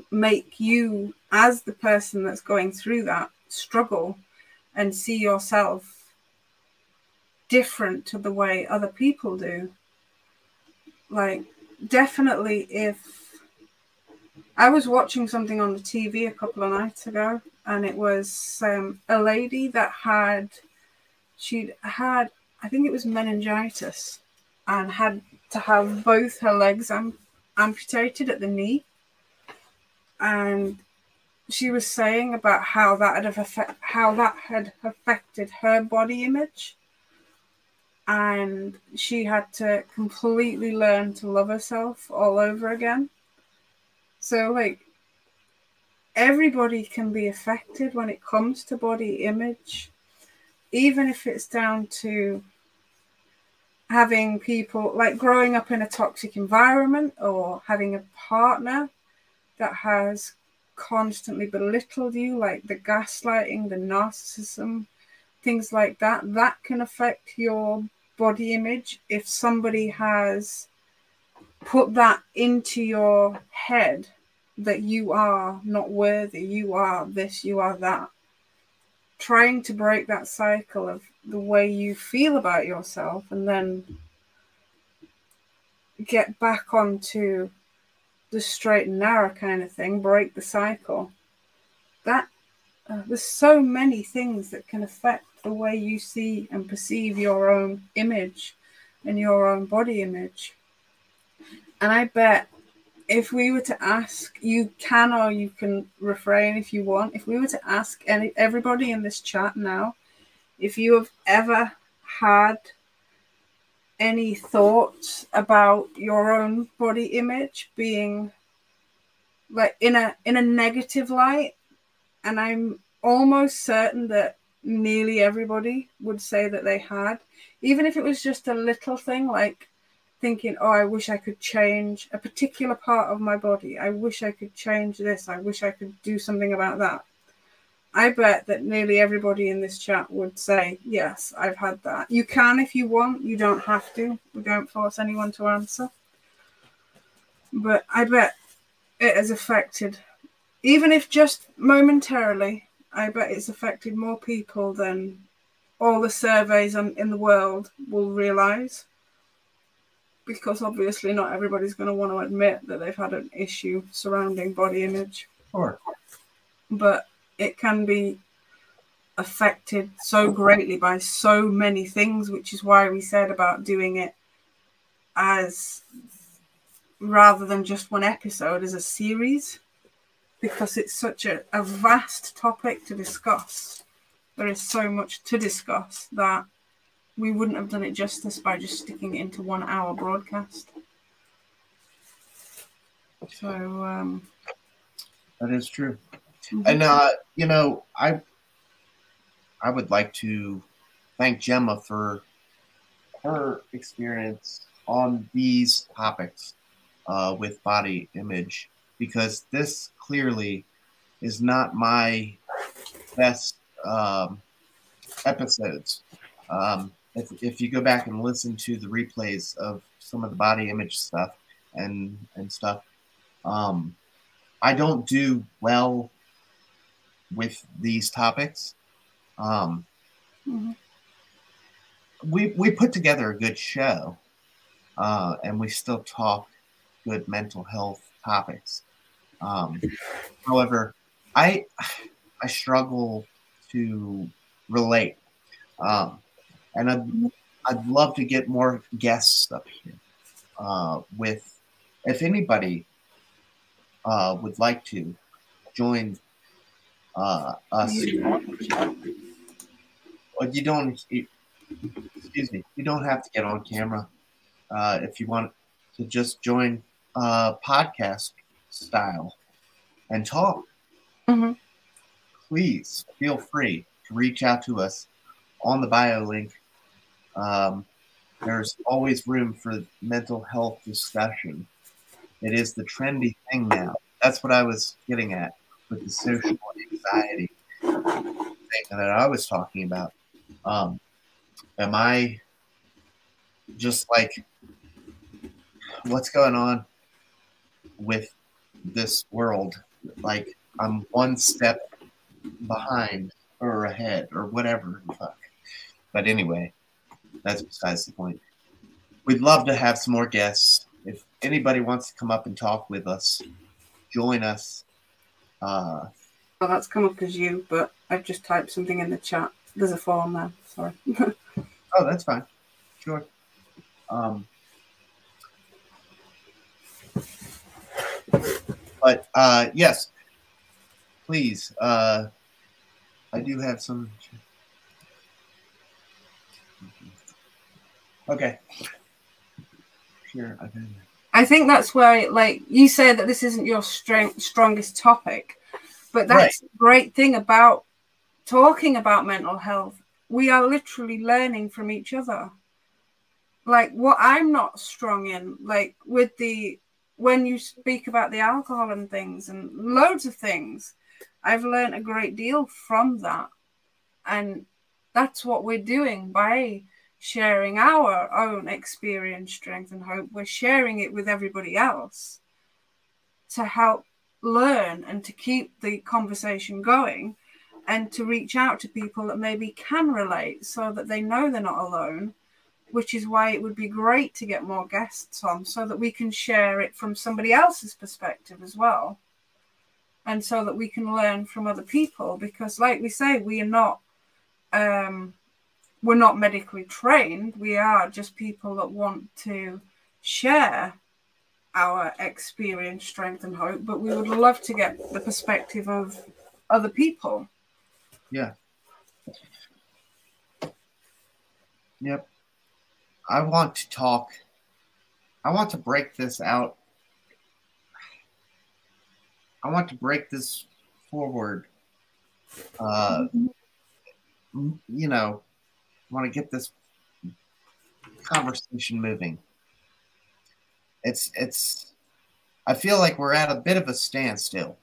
make you, as the person that's going through that, struggle and see yourself different to the way other people do. Like, definitely, if I was watching something on the TV a couple of nights ago, and it was um, a lady that had, she'd had, I think it was meningitis, and had to have both her legs am- amputated at the knee. And she was saying about how that had affect, how that had affected her body image and she had to completely learn to love herself all over again so like everybody can be affected when it comes to body image even if it's down to having people like growing up in a toxic environment or having a partner that has constantly belittled you, like the gaslighting, the narcissism, things like that, that can affect your body image. If somebody has put that into your head that you are not worthy, you are this, you are that, trying to break that cycle of the way you feel about yourself and then get back onto the straight and narrow kind of thing, break the cycle. That uh, there's so many things that can affect the way you see and perceive your own image and your own body image. And I bet if we were to ask, you can or you can refrain if you want. If we were to ask any everybody in this chat now, if you have ever had any thoughts about your own body image being like in a in a negative light and i'm almost certain that nearly everybody would say that they had even if it was just a little thing like thinking oh i wish i could change a particular part of my body. I wish i could change this. I wish i could do something about that I bet that nearly everybody in this chat would say, Yes, I've had that. You can if you want, you don't have to. We don't force anyone to answer. but I bet it has affected, even if just momentarily, I bet it's affected more people than all the surveys in the world will realize. Because obviously, not everybody's going to want to admit that they've had an issue surrounding body image. Sure. But it can be affected so greatly by so many things, which is why we said about doing it as rather than just one episode as a series because it's such a, a vast topic to discuss. There is so much to discuss that we wouldn't have done it justice by just sticking it into one hour broadcast. So um, that is true. Mm-hmm. And uh, you know, I I would like to thank Gemma for her experience on these topics uh, with body image because this clearly is not my best um, episodes. Um, if, if you go back and listen to the replays of some of the body image stuff and and stuff, um, I don't do well with these topics. Um, mm-hmm. We we put together a good show, uh, and we still talk good mental health topics. Um, however, I I struggle to relate, um, and I'd I'd love to get more guests up here. Uh, with if anybody uh, would like to join uh, us, well, you don't. excuse me. You don't have to get on camera uh, if you want to just join uh, podcast style and talk, mm-hmm. please feel free to reach out to us on the bio link. Um, there's always room for mental health discussion. It is the trendy thing now. That's what I was getting at with the social anxiety thing that I was talking about. Um, am I just like, what's going on with this world. Like I'm one step behind or ahead or whatever. Fuck. But anyway, that's besides the point. We'd love to have some more guests. If anybody wants to come up and talk with us, join us. Uh, well, that's come up as you, but I've just typed something in the chat. There's a form there. Sorry. oh, that's fine. Sure. Um, But uh, yes, please. Uh, I do have some. Okay. Sure. I think that's why, like you say, that this isn't your strength, strongest topic, but that's right. the great thing about talking about mental health. We are literally learning from each other. Like what I'm not strong in, like with the when you speak about the alcohol and things and loads of things, I've learned a great deal from that. And that's what we're doing by sharing our own experience, strength, and hope. We're sharing it with everybody else to help learn and to keep the conversation going and to reach out to people that maybe can relate so that they know they're not alone which is why it would be great to get more guests on so that we can share it from somebody else's perspective as well. And so that we can learn from other people because like we say, we are not um, we're not medically trained. We are just people that want to share our experience, strength, and hope. But we would love to get the perspective of other people. Yeah. Yep. I want to talk. I want to break this out. I want to break this forward. Uh, you know, want to get this conversation moving. It's it's. I feel like we're at a bit of a standstill.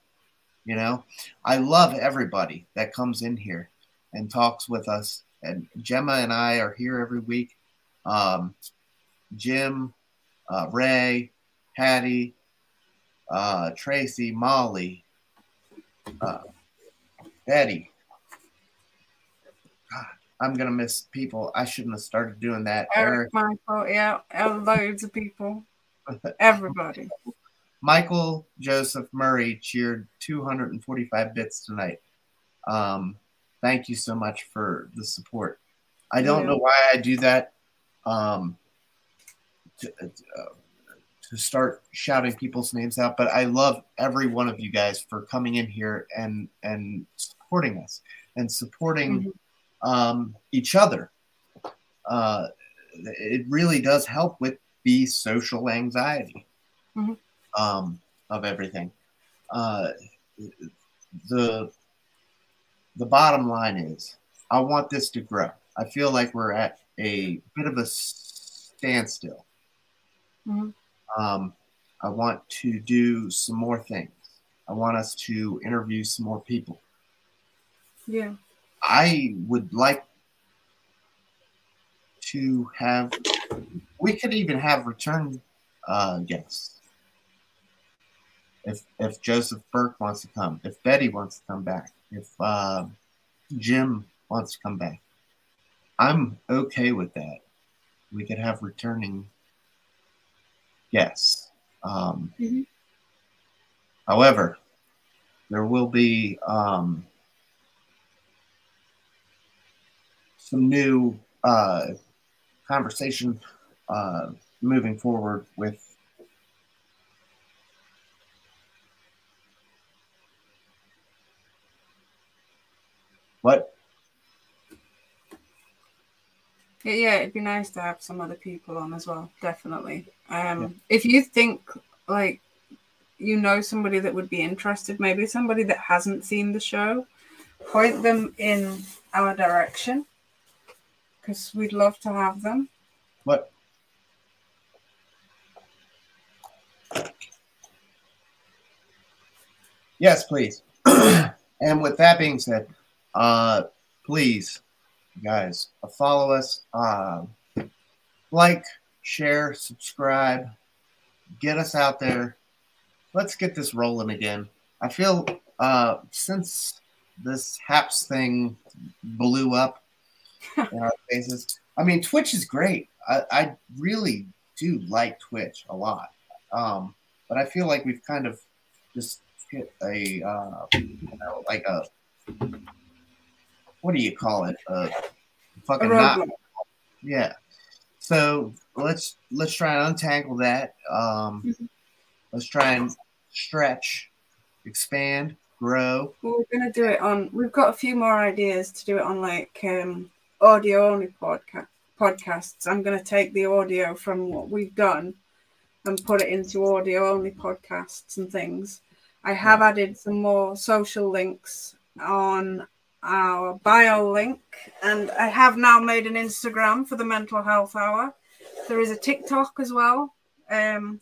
You know, I love everybody that comes in here and talks with us. And Gemma and I are here every week um, Jim, uh, Ray, Hattie, uh, Tracy, Molly, uh, Betty. I'm gonna miss people. I shouldn't have started doing that. Eric, Eric, Michael, yeah, loads of people. Everybody. Michael Joseph Murray cheered 245 bits tonight. Um, thank you so much for the support. I don't Yeah. know why I do that. Um, to, uh, to start shouting people's names out, but I love every one of you guys for coming in here and and supporting us and supporting Mhm. Um, each other. Uh, it really does help with the social anxiety Mhm. um, of everything. Uh, the the bottom line is, I want this to grow. I feel like we're at a bit of a standstill. Mhm. Um, I want to do some more things. I want us to interview some more people. Yeah. I would like to have. We could even have return uh, guests. If if Joseph Burke wants to come, if Betty wants to come back, if uh, Jim wants to come back, I'm okay with that. We could have returning guests. Um, Mhm. However, there will be um, some new uh, conversation uh, moving forward with what? Yeah, yeah, it'd be nice to have some other people on as well, definitely. Um, If you think like you know somebody that would be interested, maybe somebody that hasn't seen the show, point them in our direction because we'd love to have them. what? Yes please. And with that being said uh please guys follow us uh, like share subscribe get us out there. Let's get this rolling again. I feel uh since this haps thing blew up in our faces i mean twitch is great i, I really do like twitch a lot um but i feel like we've kind of just hit a uh you know like a what do you call it a fucking yeah. So let's let's try and untangle that. Um, Mhm. let's try and stretch, expand, grow. Well, we're gonna do it on. We've got a few more ideas to do it on like um, audio only podcast podcasts. I'm gonna take the audio from what we've done and put it into audio only podcasts and things. I have added some more social links on our bio link, and I have now made an Instagram for the Mental Health Hour. There is a TikTok as well. Um,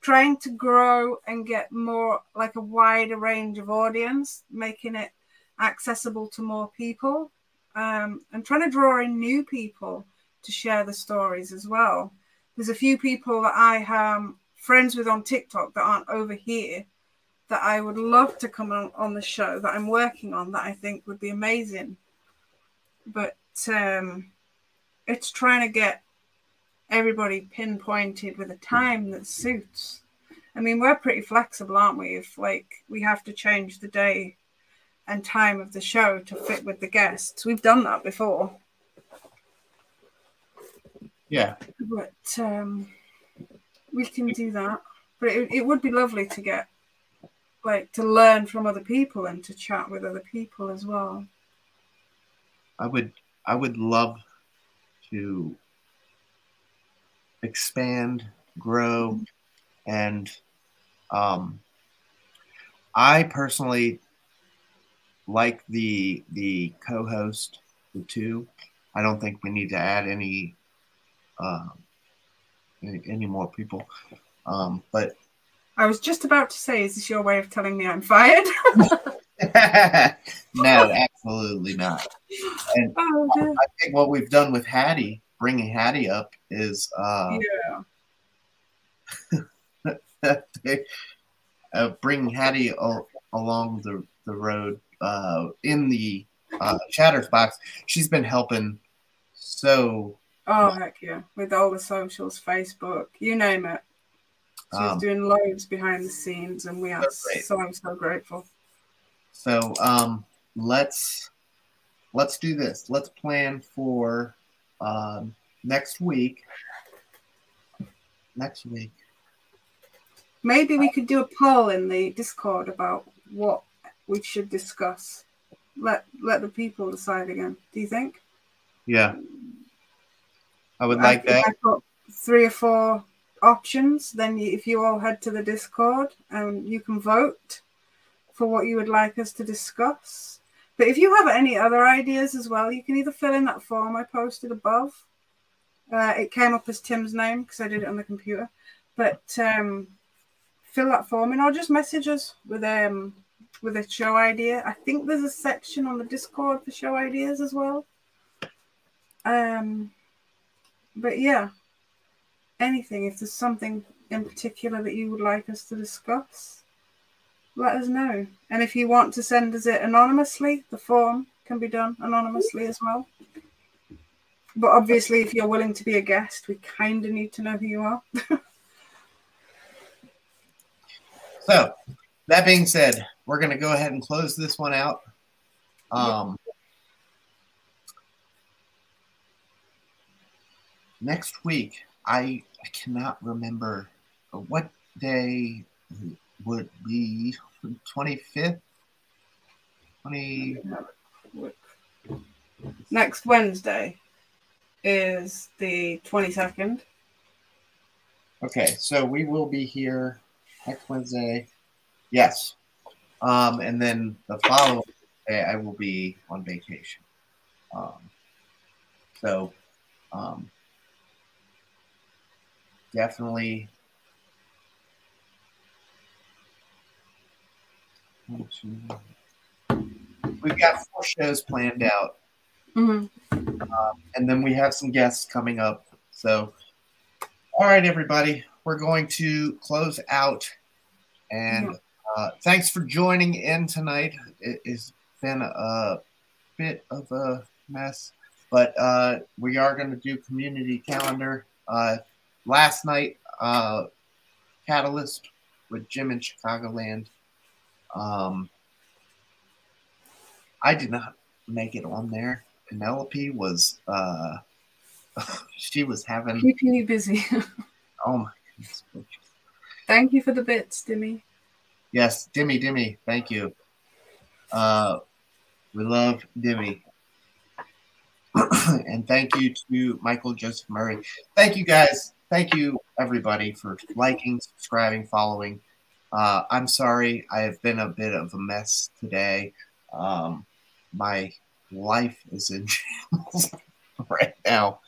trying to grow and get more like a wider range of audience, making it accessible to more people, um, and trying to draw in new people to share the stories as well. There's a few people that I am friends with on TikTok that aren't over here that I would love to come on, on the show that I'm working on that I think would be amazing. But um, it's trying to get everybody pinpointed with a time that suits. I mean, we're pretty flexible, aren't we? If like we have to change the day and time of the show to fit with the guests, we've done that before. Yeah, But um, we can do that. But it, it would be lovely to get like to learn from other people and to chat with other people as well. I would I would love to expand, grow, and um, I personally like the the co-host, the two. I don't think we need to add any um, any, any more people. Um, but I was just about to say, is this your way of telling me I'm fired? no, absolutely not. And oh, dear. I think what we've done with Hattie, bringing Hattie up, is uh, yeah. uh, bring Hattie al- along the the road uh, in the uh, chatters box. She's been helping so Oh heck yeah! With all the socials, Facebook, you name it. She's Um, doing loads behind the scenes, and we are so so grateful. So um, let's let's do this. Let's plan for um, next week. Next week. Maybe we could do a poll in the Discord about what we should discuss. Let let the people decide again. Do you think? Yeah. I would like think that. I've got three or four options. Then, you, if you all head to the Discord, and you can vote for what you would like us to discuss. But if you have any other ideas as well, you can either fill in that form I posted above. Uh, it came up as Tim's name because I did it on the computer. But um, fill that form in, or just message us with um with a show idea. I think there's a section on the Discord for show ideas as well. Um, but yeah, anything. If there's something in particular that you would like us to discuss, let us know. And if you want to send us it anonymously, the form can be done anonymously as well. But obviously, if you're willing to be a guest, we kind of need to know who you are. So, that being said, we're going to go ahead and close this one out. Um, Next week, I, I cannot remember what day would be 25th? 20, Next Wednesday is the 22nd. Okay, so we will be here next Wednesday. Yes. Um, and then the following day, I will be on vacation. Um, so, um, definitely. We've got four shows planned out hmm and then we have some guests coming up. So, all right, everybody, we're going to close out. And uh, thanks for joining in tonight. It has been a bit of a mess, but uh, we are going to do community calendar. Uh, last night, uh, Catalyst with Jim in Chicagoland. Um, I did not make it on there. Penelope was uh she was having Keeping you busy. oh my goodness. Thank you for the bits, Dimmy. Yes, Dimmy Dimmy, thank you. Uh we love Dimmy. and thank you to Michael Joseph Murray. Thank you guys. Thank you everybody for liking, subscribing, following. Uh, I'm sorry I have been a bit of a mess today. Um, my life is in shambles right now.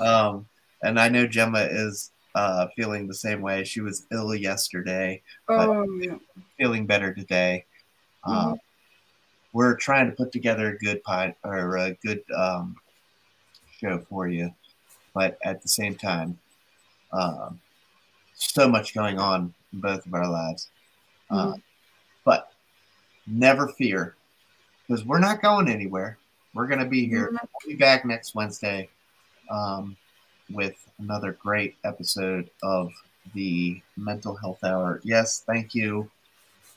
Um, and I know Gemma is uh, feeling the same way. She was ill yesterday, Oh, yeah. feeling better today. Uh, We're trying to put together a good pod or a good um, show for you, but at the same time, um, so much going on in both of our lives. Uh, but never fear, because we're not going anywhere. We're going to be here. Mhm. We'll be back next Wednesday um, with another great episode of the Mental Health Hour. Yes, thank you,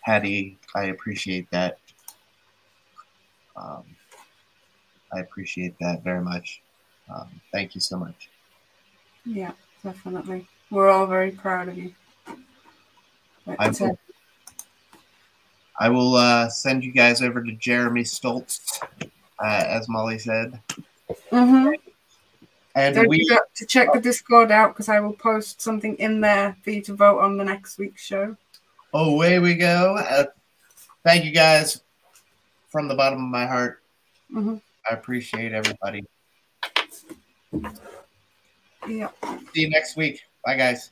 Hattie. I appreciate that. Um, I appreciate that very much. Um, thank you so much. Yeah, definitely. We're all very proud of you. I will, I will uh, send you guys over to Jeremy Stoltz, uh, as Molly said. mhm. And Don't we forget to check the Discord out because I will post something in there for you to vote on the next week's show. away we go. Uh, thank you guys from the bottom of my heart. hmm I appreciate everybody. Yeah. See you next week. Bye, guys.